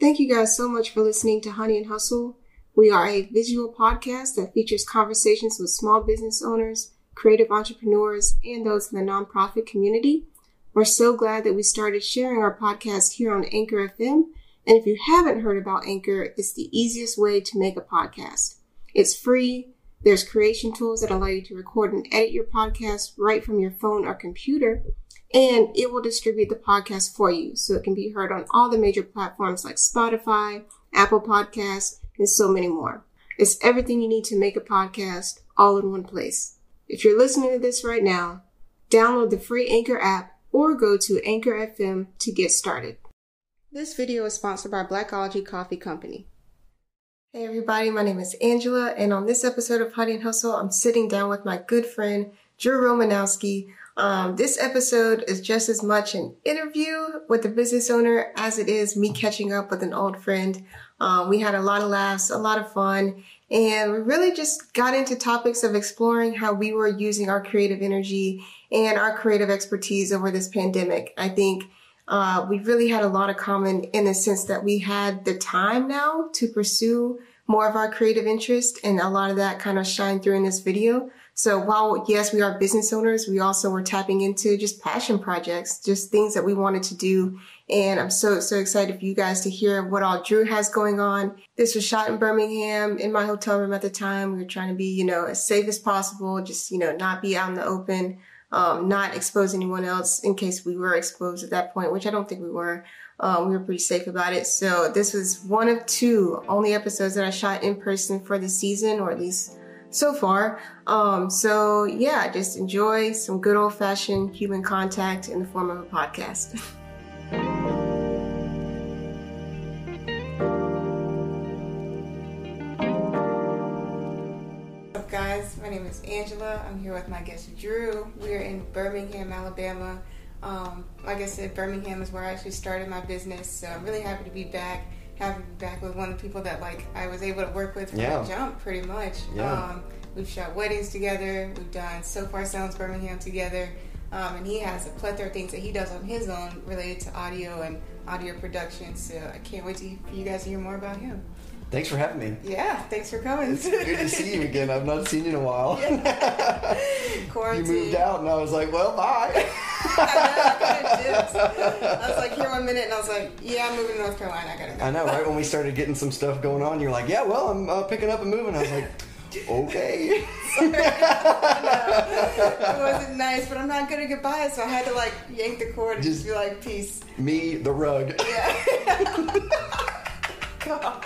Thank you guys so much for listening to Honey and Hustle. We are a visual podcast that features conversations with small business owners, creative entrepreneurs, and those in the nonprofit community. We're so glad that we started sharing our podcast here on Anchor FM. And if you haven't heard about Anchor, it's the easiest way to make a podcast. It's free. There's creation tools that allow you to record and edit your podcast right from your phone or computer and it will distribute the podcast for you so it can be heard on all the major platforms like Spotify, Apple Podcasts, and so many more. It's everything you need to make a podcast all in one place. If you're listening to this right now, download the free Anchor app or go to Anchor FM to get started. This video is sponsored by Blackology Coffee Company. Hey everybody, my name is Angela, and on this episode of Honey and Hustle, I'm sitting down with my good friend Drew Romanowski, um, this episode is just as much an interview with the business owner as it is me catching up with an old friend. Um, we had a lot of laughs, a lot of fun, and we really just got into topics of exploring how we were using our creative energy and our creative expertise over this pandemic. I think uh, we really had a lot of common in the sense that we had the time now to pursue more of our creative interest, and a lot of that kind of shined through in this video. So while yes, we are business owners, we also were tapping into just passion projects, just things that we wanted to do. And I'm so, so excited for you guys to hear what all Drew has going on. This was shot in Birmingham in my hotel room at the time. We were trying to be, you know, as safe as possible, just, you know, not be out in the open, um, not expose anyone else in case we were exposed at that point, which I don't think we were. Um, we were pretty safe about it. So this was one of two only episodes that I shot in person for the season, or at least so far. Um, so yeah, just enjoy some good old fashioned human contact in the form of a podcast. My name is Angela. I'm here with my guest Drew. We're in Birmingham, Alabama. Um, like I said, Birmingham is where I actually started my business, so I'm really happy to be back happy to be back with one of the people that like I was able to work with from yeah. the jump pretty much. Yeah. Um, we've shot weddings together. We've done Sofar Sounds Birmingham together. Um, and he has a plethora of things that he does on his own related to audio and audio production. So I can't wait to, for you guys to hear more about him. Thanks for having me. Yeah, thanks for coming. It's good to see you again. I've not seen you in a while. Yeah. you moved out, and I was like, well, bye. I, I was like, here one minute, and I was like, yeah, I'm moving to North Carolina. I gotta go. I know, right? When we started getting some stuff going on, you're like, yeah, well, I'm uh, picking up and moving. I was like, okay. it wasn't nice, but I'm not gonna get by it, so I had to like yank the cord and just, just be like, peace. Me, the rug. Yeah. God.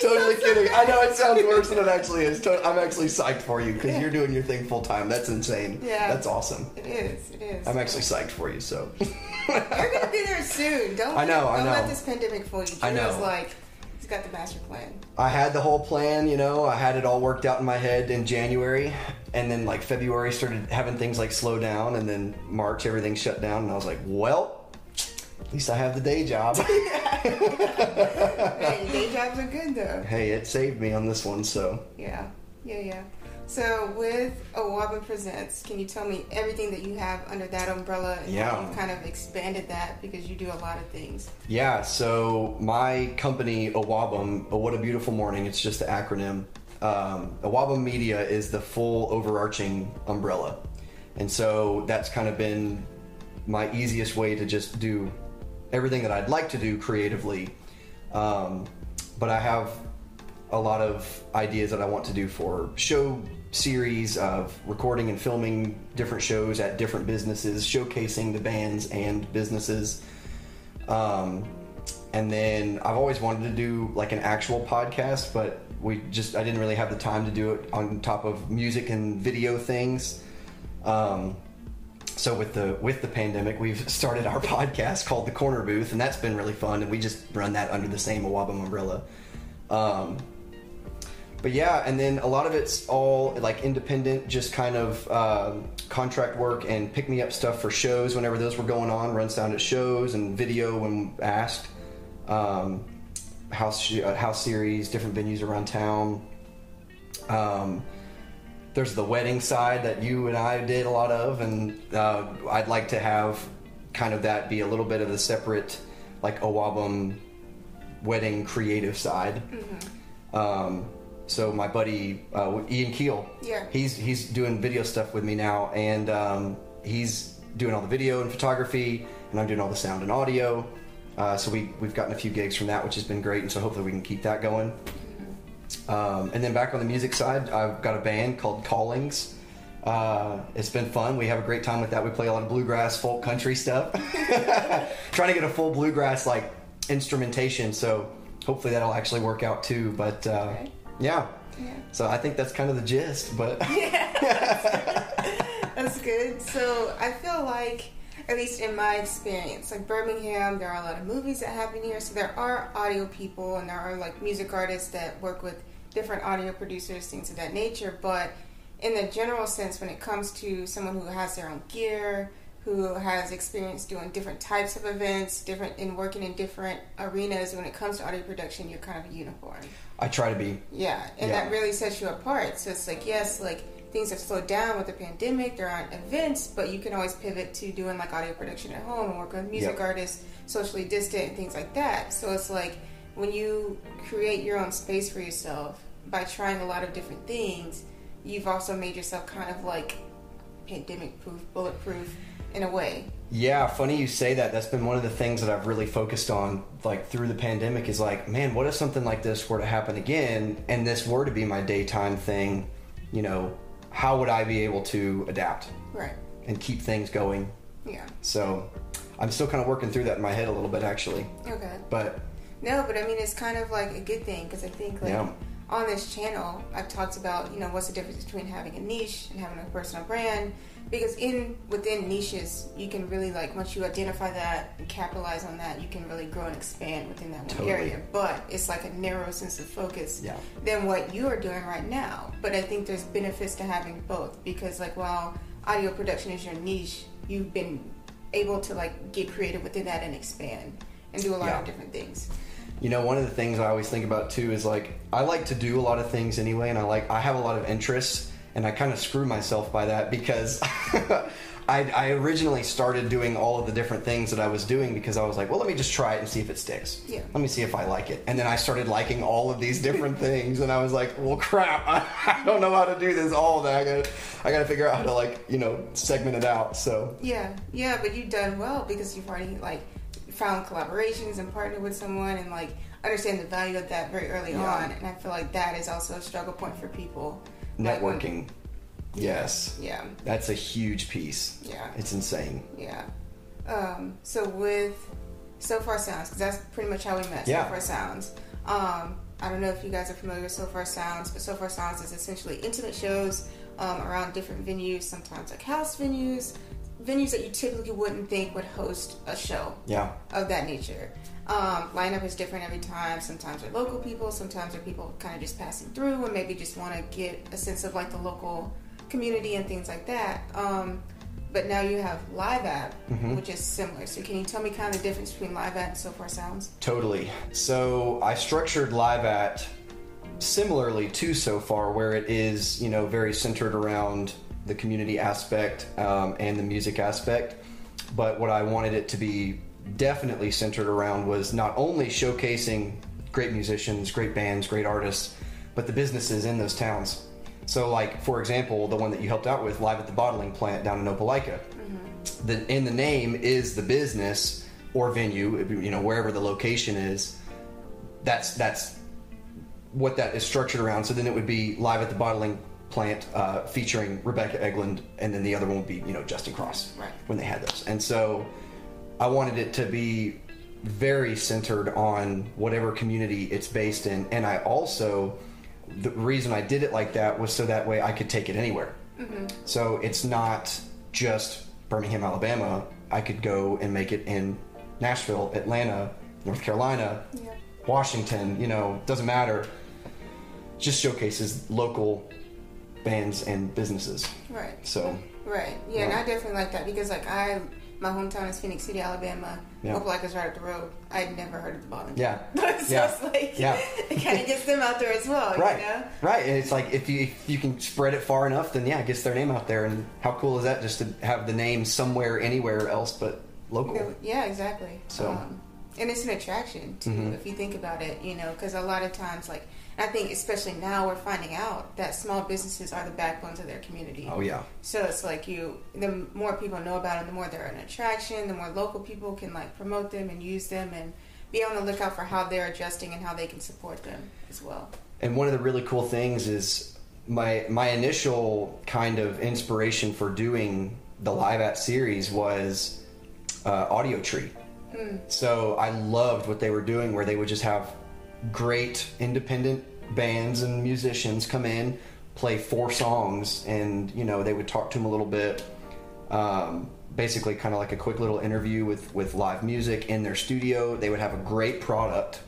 totally kidding. I know it sounds worse than it actually is. I'm actually psyched for you because yeah. you're doing your thing full time. That's insane. Yeah, that's awesome. It is. It is. I'm actually psyched for you. So you're gonna be there soon. Don't. I know. Let, I know. Don't let this pandemic fool you. I know. Like he's got the master plan. I had the whole plan. You know, I had it all worked out in my head in January, and then like February started having things like slow down, and then March everything shut down, and I was like, well at least I have the day job. hey, day jobs are good though. Hey, it saved me on this one, so. Yeah, yeah, yeah. So with Awabum Presents, can you tell me everything that you have under that umbrella and yeah. you kind of expanded that because you do a lot of things? Yeah, so my company Awabum, oh, what a beautiful morning, it's just the acronym. Um, Awabum Media is the full overarching umbrella. And so that's kind of been my easiest way to just do everything that I'd like to do creatively. Um, but I have a lot of ideas that I want to do for show series of recording and filming different shows at different businesses, showcasing the bands and businesses. Um, and then I've always wanted to do like an actual podcast, but we just I didn't really have the time to do it on top of music and video things. Um, so with the with the pandemic, we've started our podcast called The Corner Booth, and that's been really fun. And we just run that under the same Awabum umbrella. Um, but yeah, and then a lot of it's all like independent, just kind of um contract work and pick me up stuff for shows whenever those were going on. Run sound at shows and video when asked. Um, house uh, house series, different venues around town. Um, there's the wedding side that you and I did a lot of, and uh, I'd like to have kind of that be a little bit of a separate, like Awabum wedding creative side. Um, so my buddy uh, Ian Keel, Yeah. he's he's doing video stuff with me now, and um, he's doing all the video and photography, and I'm doing all the sound and audio. Uh, so we we've gotten a few gigs from that, which has been great, and so hopefully we can keep that going. Um, and then back on the music side, I've got a band called Callings. Uh, it's been fun. We have a great time with that. We play a lot of bluegrass, folk, country stuff. Trying to get a full bluegrass like instrumentation, so hopefully that'll actually work out too. But uh, yeah. Yeah. so I think that's kind of the gist. But yeah That's good. So I feel like, at least in my experience, like Birmingham, there are a lot of movies that happen here. So there are audio people and there are like music artists that work with different audio producers, things of that nature. But in the general sense, when it comes to someone who has their own gear, who has experience doing different types of events, different in working in different arenas, when it comes to audio production, you're kind of a unicorn. I try to be. Yeah, and Yeah. that really sets you apart. So it's like, yes, like things have slowed down with the pandemic. There aren't events, but you can always pivot to doing like audio production at home and work with music Yep. artists, socially distant, and things like that. So it's like when you create your own space for yourself by trying a lot of different things, you've also made yourself kind of like pandemic proof, bulletproof in a way. Yeah, funny you say that. That's been one of the things that I've really focused on, like through the pandemic, is like, man, what if something like this were to happen again, and this were to be my daytime thing? You know, how would I be able to adapt Right. and keep things going? Yeah. So, I'm still kind of working through that in my head a little bit, actually. Okay. But No, but I mean, it's kind of like a good thing because I think like Yeah. On this channel, I've talked about you know what's the difference between having a niche and having a personal brand. Because in within niches, you can really like once you identify that and capitalize on that, you can really grow and expand within that one Totally. area. But it's like a narrow sense of focus Yeah. than what you are doing right now. But I think there's benefits to having both because like while audio production is your niche, you've been able to like get creative within that and expand and do a lot Yeah. of different things. You know, one of the things I always think about too is like I like to do a lot of things anyway, and I like I have a lot of interests, and I kind of screw myself by that because I, I originally started doing all of the different things that I was doing because I was like, well, let me just try it and see if it sticks. Yeah. Let me see if I like it, and then I started liking all of these different things, and I was like, well, crap, I, I don't know how to do this all. That I got to I got to figure out how to like you know segment it out. So Yeah, yeah, but you've done well because you've already like found collaborations and partnered with someone and like understand the value of that very early Yeah. on. And I feel like that is also a struggle point for people. Like, networking, yes, Yeah, that's a huge piece. yeah, It's insane. yeah. Um, so with Sofar Sounds, because that's pretty much how we met. Yeah. Sofar Sounds. Um, I don't know if you guys are familiar with Sofar Sounds, but Sofar Sounds is essentially intimate shows um, around different venues, sometimes like house venues, venues that you typically wouldn't think would host a show Yeah. of that nature. Um, lineup is different every time. Sometimes they're local people, sometimes they're people kind of just passing through and maybe just want to get a sense of like the local community and things like that. Um, but now you have Live At, which is similar. So can you tell me kind of the difference between Live At and Sofar Sounds? Totally. So I structured Live at similarly to so far, where it is, you know, very centered around the community aspect um, and the music aspect. But what I wanted it to be definitely centered around was not only showcasing great musicians, great bands, great artists, but the businesses in those towns. So, like for example, the one that you helped out with, live at the bottling plant down in Opelika. The in the name is the business or venue, you know, wherever the location is. That's that's what that is structured around. So then it would be live at the bottling plant uh, featuring Rebecca Eglund, and then the other one would be you know Justin Cross Right. when they had those. And so I wanted it to be very centered on whatever community it's based in, and I also the reason I did it like that was so that way I could take it anywhere. So it's not just Birmingham, Alabama, I could go and make it in Nashville, Atlanta, North Carolina, Yeah. Washington, you know, doesn't matter. Just showcases local bands and businesses. Right. So, Right. Yeah, and I definitely like that because like I my hometown is Phenix City, Alabama. Yeah. Is right up the road. I'd never heard of the bottom. yeah. so Yeah. it's like Yeah. it kind of gets them out there as well, Right. you know? Right. And it's like if you if you can spread it far enough, then yeah, it gets their name out there. And how cool is that just to have the name somewhere anywhere else but local? Yeah, exactly. So- um, and it's an attraction too, Mhm. if you think about it, you know, because a lot of times, like, I think especially now we're finding out that small businesses are the backbones of their community. Oh yeah. So it's like you, the more people know about them, the more they're an attraction, the more local people can like promote them and use them and be on the lookout for how they're adjusting and how they can support them as well. And one of the really cool things is my my initial kind of inspiration for doing the live at series was uh, Audiotree. So I loved what they were doing, where they would just have great independent bands and musicians come in, play four songs, and you know they would talk to them a little bit. Um, basically, kind of like a quick little interview with with live music in their studio. They would have a great product,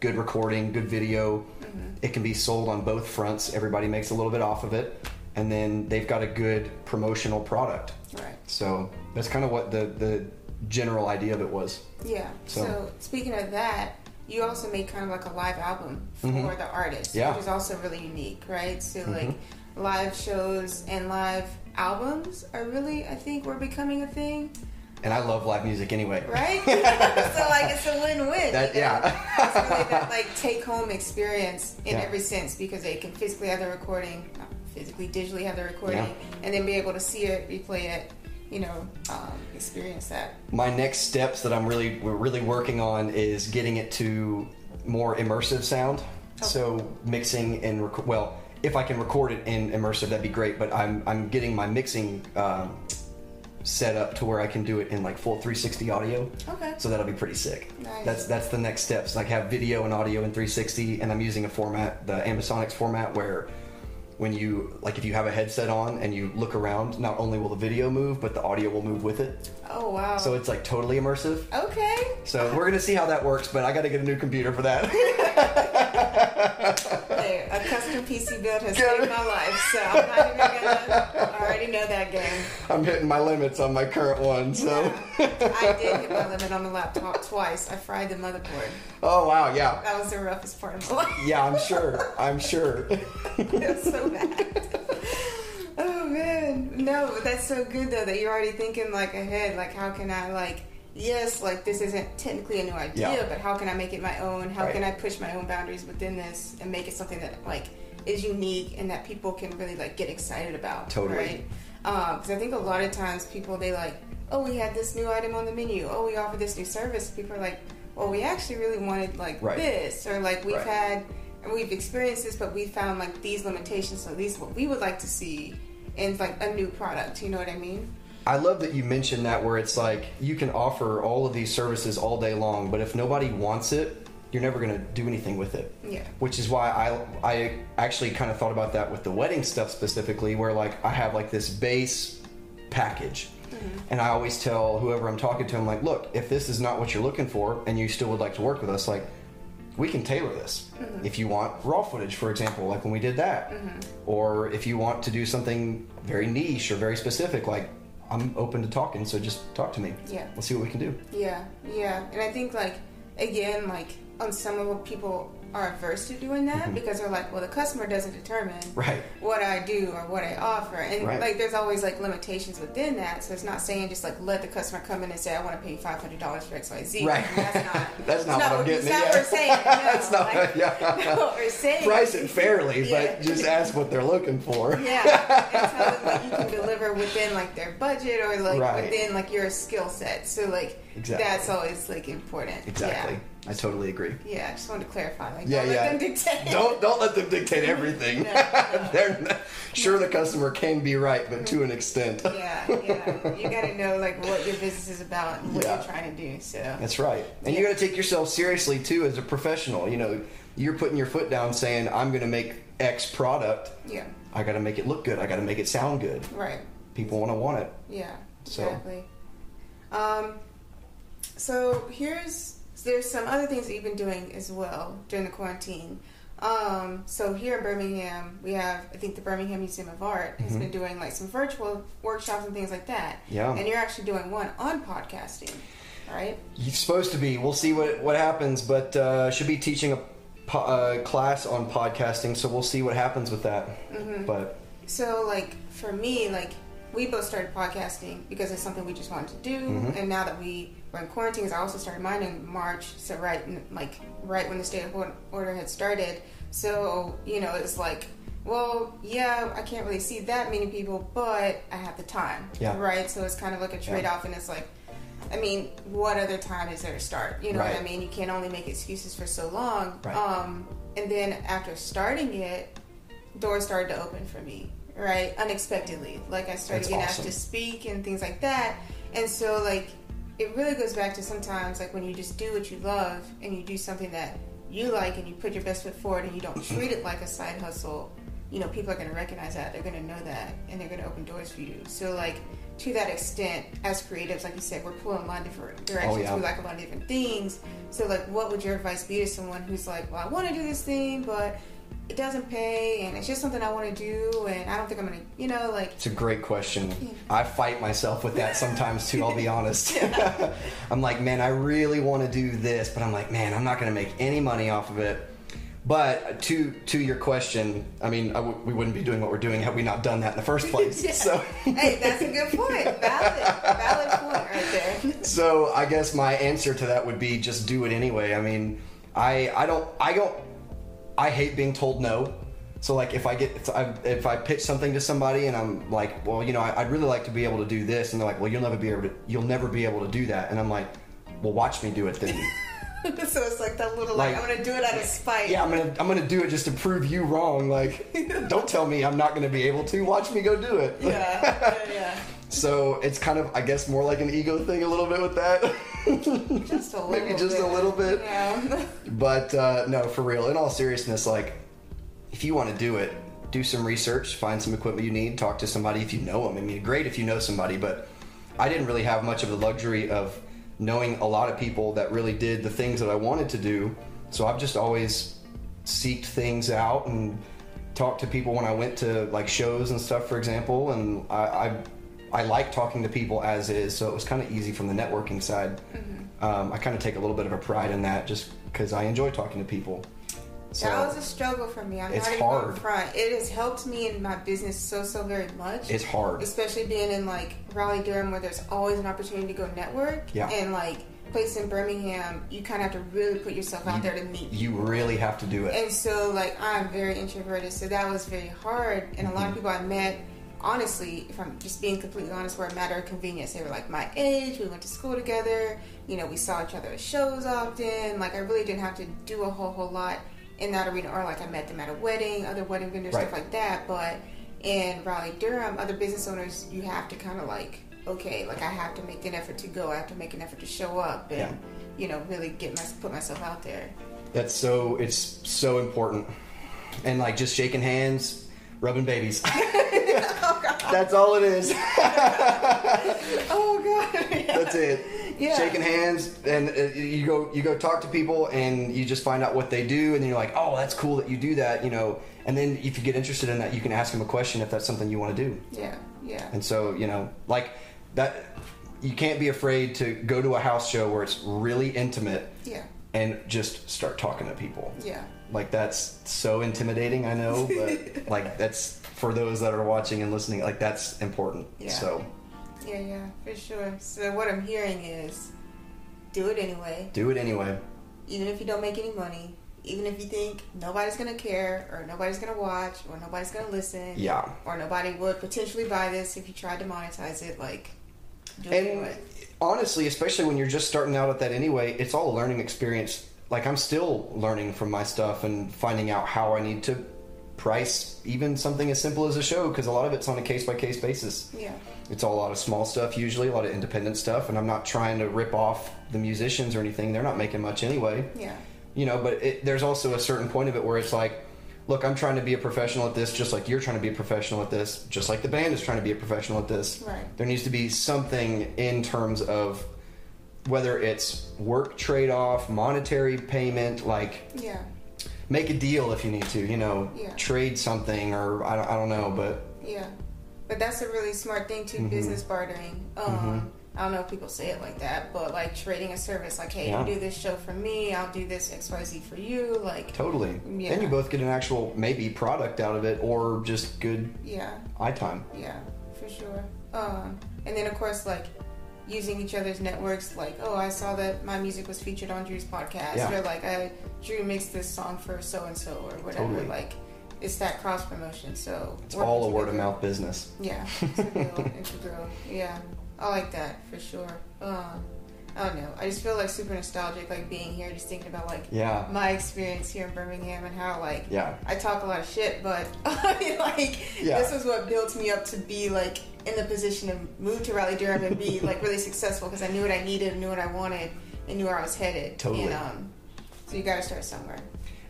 good recording, good video. It can be sold on both fronts. Everybody makes a little bit off of it, and then they've got a good promotional product. Right. So that's kind of what the the general idea of it was. Yeah. So, So- speaking of that, you also made kind of like a live album for Mhm. the artist, Yeah. which is also really unique, right? So Mhm. like live shows and live albums are really, I think, we're becoming a thing, And I love live music anyway. right? so like it's a win-win. That- you know? yeah. it's really that like take-home experience in Yeah. every sense because they can physically have the recording, physically, digitally have the recording, Yeah. and then be able to see it, replay it, you know, um, experience that. My next steps that I'm really we're really working on is getting it to more immersive sound. So mixing and rec- well, if I can record it in immersive, that'd be great. But I'm I'm getting my mixing um, set up to where I can do it in like full 360 audio. Okay. So that'll be pretty sick. Nice. That's that's the next steps. Like have video and audio in 360, and I'm using a format, the Ambisonics format, where when you like if you have a headset on and you look around, not only will the video move, but the audio will move with it. Oh wow. So it's like totally immersive. okay. So we're gonna see how that works, but I got to get a new computer for that. A custom PC build has Get saved it? my life, so I'm not even gonna. I already know that game. I'm hitting my limits on my current one. So, I did hit my limit on the laptop twice. I fried the motherboard. oh wow, yeah, That was the roughest part of my life. yeah, I'm sure, I'm sure. was so bad. Oh man, no, but that's so good though that you're already thinking like ahead. Like, how can I like? Yes, like this isn't technically a new idea, Yeah. but how can I make it my own? How Right. can I push my own boundaries within this and make it something that like is unique and that people can really like get excited about? Totally. Right? Um, because I think a lot of times people they like, oh, we had this new item on the menu. Oh, we offer this new service. People are like, well, we actually really wanted like Right. this, or like we've Right. had and we've experienced this, but we found like these limitations. So these what we would like to see in like a new product. You know what I mean? I love that you mentioned that where it's like you can offer all of these services all day long, but if nobody wants it, you're never going to do anything with it. Yeah. Which is why I I actually kind of thought about that with the wedding stuff specifically, where like I have like this base package. Mm-hmm. And I always tell whoever I'm talking to, I'm like, look, if this is not what you're looking for and you still would like to work with us, like, we can tailor this. Mm-hmm. If you want raw footage, for example, like when we did that, mm-hmm. or if you want to do something very niche or very specific, like, I'm open to talking, so just talk to me. Yeah. Let's see what we can do. Yeah, yeah. And I think like again, like on some level people are averse to doing that because they're like, well the customer doesn't determine Mm-hmm. Right. what I do or what I offer. And Right. like there's always like limitations within that. So it's not saying just like let the customer come in and say, I want to pay five hundred dollars for XYZ. Right. That's not That's not what I'm getting That's not what we're saying. No, That's not like, what- yeah. what we're saying. Price it fairly, Yeah. but just ask what they're looking for. Yeah, and tell them what you can deliver within like their budget or like Right. within like your skill set. So like Exactly. that's always like important. Exactly. Yeah. I totally agree. Yeah, I just wanted to clarify. Like, Yeah, don't yeah. let them dictate. Don't don't let them dictate everything. No, no. They're not, sure the customer can be right, but to an extent. Yeah, yeah. You got to know like what your business is about and what Yeah. you're trying to do. So That's right. And you got to take yourself seriously too as a professional. You know, you're putting your foot down saying, "I'm going to make X product. yeah, I got to make it look good. I got to make it sound good. right. People want to want it." Yeah, So Exactly. Um, so here's there's some other things that you've been doing as well during the quarantine. Um, so here in Birmingham, we have I think the Birmingham Museum of Art has Mhm. been doing like some virtual workshops and things like that. Yeah. And you're actually doing one on podcasting, right? He's supposed to be. We'll see what what happens, but uh, should be teaching a po- uh, class on podcasting, so we'll see what happens with that. Mm-hmm. But So like for me, like we both started podcasting because it's something we just wanted to do, Mhm. and now that we were in quarantine, 'cause I also started mine in March, so right like right when the state of or- order had started. So you know, it's like, well, yeah, I can't really see that many people, but I have the time, Yeah. right? So it's kind of like a trade off, and it's like. I mean, what other time is there to start? You know what I mean? You can't only make excuses for so long. Right. Um, and then after starting it, doors started to open for me, right? Unexpectedly. Like I started That's getting awesome. asked to speak and things like that. And so like it really goes back to sometimes like when you just do what you love and you do something that you like and you put your best foot forward and you don't treat it like a side hustle, you know, people are gonna recognize that. They're gonna know that and they're gonna open doors for you. So like to that extent, as creatives, like you said, we're pulling a lot of different directions. Oh, yeah. We like a lot of different things. So like what would your advice be to someone who's like, Well, I wanna do this thing but it doesn't pay and it's just something I want to do and I don't think I'm gonna you know like it's a great question. I fight myself with that sometimes too. I'll be honest. I'm like, man, I really want to do this, but I'm like, man, I'm not going to make any money off of it. But uh, to to your question, I mean, I w- we wouldn't be doing what we're doing had we not done that in the first place. Yeah. So. hey that's a good point valid valid point right there so I guess my answer to that would be just do it anyway. I mean, I I don't I don't I hate being told no. So like if I get if I, if I pitch something to somebody and I'm like, well, you know, I, I'd really like to be able to do this, and they're like, well, you'll never be able to you'll never be able to do that, and I'm like, well, watch me do it then. so it's like that little like, Like- I'm gonna do it out of spite yeah, I'm gonna I'm gonna do it just to prove you wrong. Like, don't tell me I'm not gonna be able to. Watch me go do it. yeah yeah, yeah. So it's kind of I guess more like an ego thing a little bit with that. just a little Maybe just bit. a little bit. yeah But uh, no, for real. In all seriousness, like if you want to do it, do some research, find some equipment you need, talk to somebody if you know them. I mean, great if you know somebody, but I didn't really have much of the luxury of knowing a lot of people that really did the things that I wanted to do. So I've just always seeked things out and talked to people when I went to like shows and stuff, for example. And I, I, I like talking to people as is, so it was kind of easy from the networking side. Um, I kind of take a little bit of a pride in that, just because I enjoy talking to people. So that was a struggle for me I'm It's not even hard. front it has helped me in my business so so very much it's hard. especially being in like Raleigh Durham where there's always an opportunity to go network Yeah. and like place in Birmingham you kind of have to really put yourself out there to meet You really have to do it. And so, like, I'm very introverted, so that was very hard. And a lot Mm-hmm. of people I met, honestly, if I'm just being completely honest, were a matter of convenience. They were like my age, we went to school together, you know, we saw each other at shows often. Like, I really didn't have to do a whole, whole lot in that arena. Or, like, I met them at a wedding, other wedding vendors, Right. stuff like that. But in Raleigh, Durham, other business owners, you have to kind of like, okay, like, I have to make an effort to go, I have to make an effort to show up and, Yeah. you know, really get my, put myself out there. That's so it's so important. And like just shaking hands, rubbing babies. That's all it is. Oh, God. That's it. Yeah. Shaking hands, and uh, you go you go talk to people, and you just find out what they do, and then you're like, oh, that's cool that you do that, you know. And then if you get interested in that, you can ask them a question if that's something you want to do. Yeah, yeah. And so, you know, like that, you can't be afraid to go to a house show where it's really intimate Yeah, and just start talking to people. yeah. Like that's so intimidating, I know, but like that's for those that are watching and listening, like that's important. Yeah. So Yeah, yeah, for sure. So what I'm hearing is do it anyway, do it anyway. even if you don't make any money, even if you think nobody's gonna care or nobody's gonna watch or nobody's gonna listen. Yeah. Or nobody would potentially buy this if you tried to monetize it, like do it And anyway. honestly, especially when you're just starting out at that anyway, it's all a learning experience. Like I'm still learning from my stuff and finding out how I need to price even something as simple as a show because a lot of it's on a case by case basis. Yeah. It's all a lot of small stuff usually, a lot of independent stuff, and I'm not trying to rip off the musicians or anything. They're not making much anyway. Yeah. you know but it, there's also a certain point of it where it's like look, I'm trying to be a professional at this, just like you're trying to be a professional at this, just like the band is trying to be a professional at this. Right. There needs to be something in terms of whether it's work trade off, monetary payment, like Yeah. make a deal if you need to, you know, Yeah. trade something or I don't, I don't know, but Yeah, but that's a really smart thing too. Mm-hmm. Business bartering. Um, I don't know if people say it like that, but like trading a service. Like, hey, Yeah. you do this show for me, I'll do this X Y Z for you. Like, totally. Yeah. Then you both get an actual maybe product out of it or just good yeah, eye time. yeah, for sure. Um, and then of course like using each other's networks. Like, oh, I saw that my music was featured on Drew's podcast, Yeah. or like, I Drew mixed this song for so and so, or whatever. Totally. Like, it's that cross promotion. So It's all a word of mouth business. Yeah, it's a real integral. Yeah, I like that for sure. Um, I don't know. I just feel like super nostalgic, like being here, just thinking about like Yeah. my experience here in Birmingham and how like Yeah. I talk a lot of shit, but I mean, like Yeah. this is what built me up to be like in the position to move to Raleigh Durham and be like really successful because I knew what I needed, knew what I wanted, and knew where I was headed. Totally. And, um, so you got to start somewhere.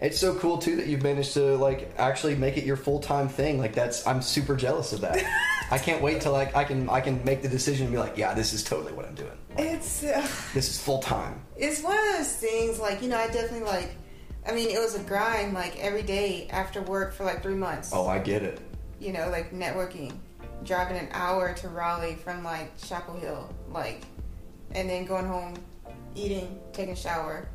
It's so cool too that you've managed to like actually make it your full time thing. Like that's I'm super jealous of that. I can't wait till like I can I can make the decision and be like, yeah, this is totally what I'm doing. It's. Uh, This is full time. it's one of those things like you know i definitely like i mean it was a grind like every day after work for like three months Oh, I get it. you know like networking driving an hour to raleigh from like chapel hill like and then going home eating taking a shower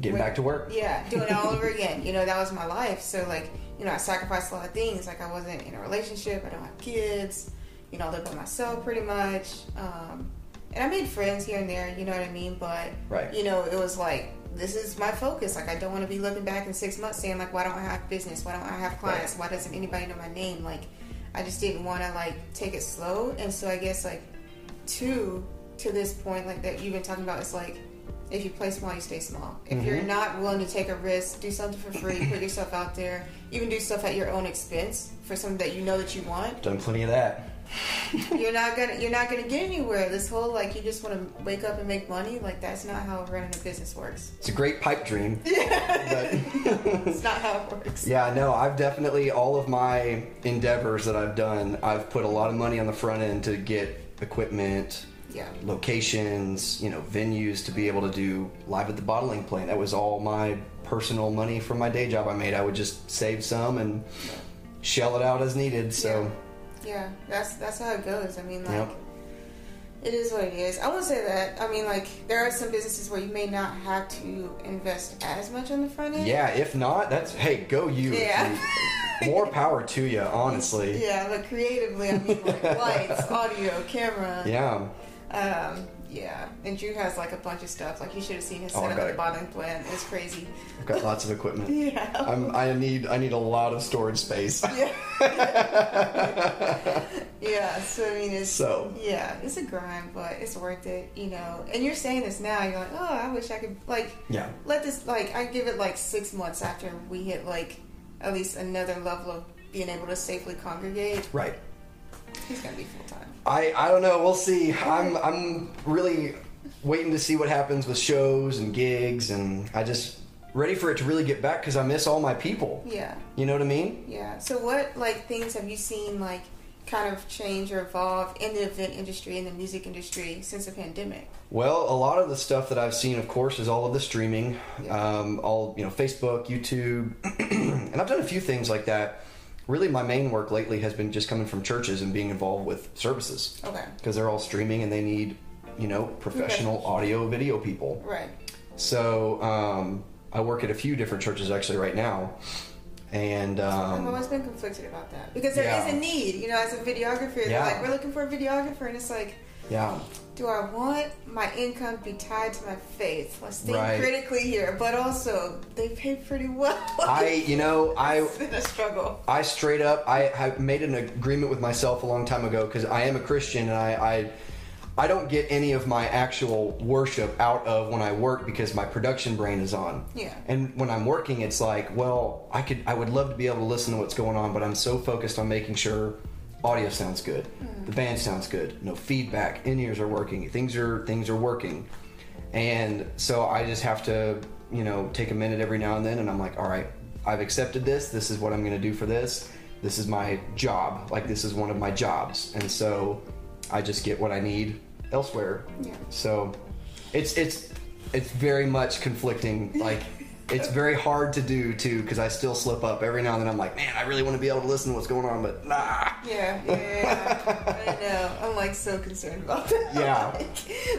Getting Wait. back to work. yeah doing it all over again you know that was my life so like you know i sacrificed a lot of things like i wasn't in a relationship i don't have kids you know i live by myself pretty much um, and i made friends here and there you know what i mean? But Right. you know it was like this is my focus. Like i don't want to be looking back in six months saying like why don't i have business? Why don't i have clients? Why doesn't anybody know my name? Like i just didn't want to like take it slow. And so i guess like two to this point like that you've been talking about is like if you play small you stay small if you're Mm-hmm. not willing to take a risk do something for free put yourself out there even do stuff at your own expense for something that you know that you want Done plenty of that. you're not gonna you're not gonna get anywhere this whole like you just want to wake up and make money like that's not how running a business works It's a great pipe dream. yeah. but it's not how it works yeah, no, I've definitely all of my endeavors that I've done, I've put a lot of money on the front end to get equipment, yeah locations, you know, venues to be able to do live at the bottling plant. That was all my personal money from my day job I made. I would just save some and shell it out as needed. So, yeah that's that's how it goes i mean like Yep. it is what it is i won't say that i mean like there are some businesses where you may not have to invest as much on the front end yeah, if not, that's hey, go you. Yeah. More power to you, honestly. yeah but creatively i mean like lights audio camera Yeah. Um yeah and drew has like a bunch of stuff like you should have seen his Oh, setup at the bottling plant it's crazy I've got lots of equipment. yeah I'm, I need I need a lot of storage space. Yeah. yeah, so I mean, it's So. yeah, it's a grind, but it's worth it, you know. And you're saying this now, you're like, oh, I wish I could like Yeah. let this like I give it like six months after we hit like at least another level of being able to safely congregate. Right. He's gonna be full time. I, I don't know. We'll see. I'm I'm really waiting to see what happens with shows and gigs, and I just ready for it to really get back because I miss all my people. Yeah, You know what I mean? yeah. So what like things have you seen like kind of change or evolve in the event industry in the music industry since the pandemic? Well, a lot of the stuff that I've seen, of course, is all of the streaming, Yeah. um, all you know, Facebook, YouTube, and I've done a few things like that. Really, my main work lately has been just coming from churches and being involved with services Okay, because they're all streaming and they need, you know, professional audio video people. right. So um, I work at a few different churches actually right now, and I've um, always been conflicted about that because there is Yeah. a need, you know, as a videographer. Yeah. like, we're looking for a videographer, and it's like, yeah, do I want my income to be tied to my faith? Let's think Right. critically here, but also they pay pretty well. I you know I it's been a struggle. I straight up I have made an agreement with myself a long time ago because I am a Christian and I, I I don't get any of my actual worship out of when I work because my production brain is on. Yeah. And when I'm working, it's like, well, I could I would love to be able to listen to what's going on, but I'm so focused on making sure audio sounds good, hmm. the band sounds good, no feedback, in ears are working, things are things are working, and so I just have to you know take a minute every now and then, and I'm like, all right, I've accepted this. This is what I'm going to do for this. This is my job. Like this is one of my jobs, and so I just get what I need elsewhere. Yeah. So it's it's it's very much conflicting. Like it's very hard to do too because I still slip up every now and then. I'm like, man, I really want to be able to listen to what's going on, but nah. Yeah, yeah, yeah. I know. I'm like so concerned about that. Yeah. Like,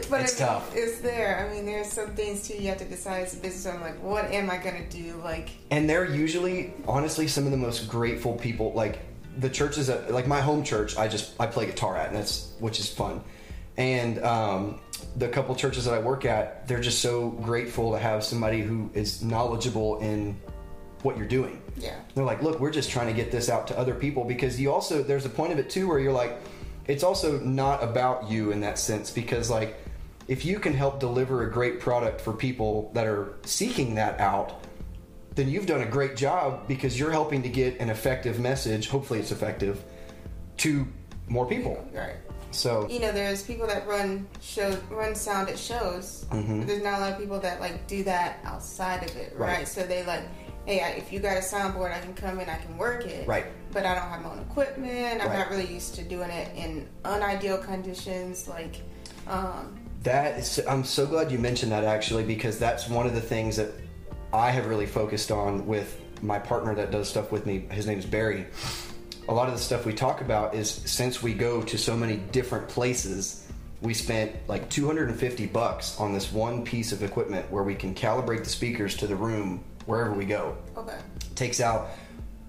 but It's I mean, tough. It's there. I mean, there's some things too you have to decide as a business. I'm like, what am I gonna do? Like, and they're usually honestly some of the most grateful people like the churches that like my home church i just i play guitar at and that's which is fun and um, the couple churches that i work at they're just so grateful to have somebody who is knowledgeable in what you're doing. Yeah, they're like look we're just trying to get this out to other people because you also there's a point of it too where you're like it's also not about you in that sense because like if you can help deliver a great product for people that are seeking that out then you've done a great job because you're helping to get an effective message hopefully it's effective to more people. Right. So You know, there's people that run show run sound at shows. Mm-hmm. There's not a lot of people that like do that outside of it, right? Right. So they like, hey, I, if you got a soundboard, I can come in, I can work it, Right. But I don't have my own equipment. I'm Right. not really used to doing it in unideal conditions, like. Um, That is, I'm so glad you mentioned that actually because that's one of the things that I have really focused on with my partner that does stuff with me. His name's Barry. A lot of the stuff we talk about is since we go to so many different places, we spent like 250 bucks on this one piece of equipment where we can calibrate the speakers to the room wherever we go. okay. Takes out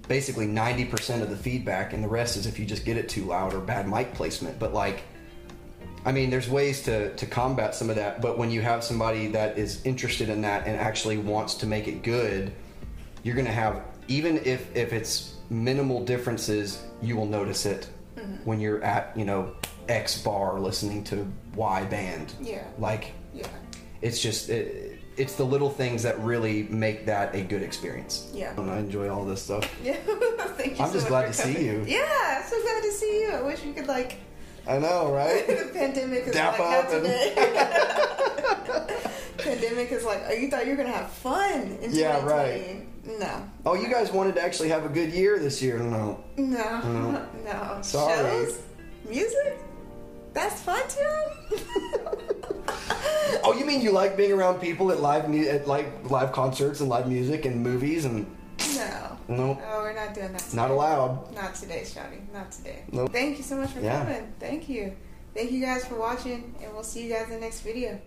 basically 90% of the feedback and the rest is if you just get it too loud or bad mic placement. But like I mean, there's ways to, to combat some of that, but when you have somebody that is interested in that and actually wants to make it good, you're going to have, even if, if it's minimal differences, you will notice it mm-hmm. when you're at, you know, X bar listening to Y band. Yeah. Like, Yeah. it's just, it, it's the little things that really make that a good experience. Yeah. And I enjoy all this stuff. Yeah. Thank you. I'm so just glad to see you. Yeah, so glad to see you. I wish we could like I know, right? the pandemic is Dap like up and- today. pandemic is like, oh, you thought you were gonna have fun in Yeah, 2020. No, oh, you guys wanted to actually have a good year this year. No. no, No. no. Sorry. Shows, music, that's fun too. Oh, you mean you like being around people at live mu- at like live concerts and live music and movies and no, no, no, we're not doing that. Today. not allowed. Not today, Shawty. Not today. Nope. Thank you so much for Yeah. coming. Thank you. Thank you guys for watching, and we'll see you guys in the next video.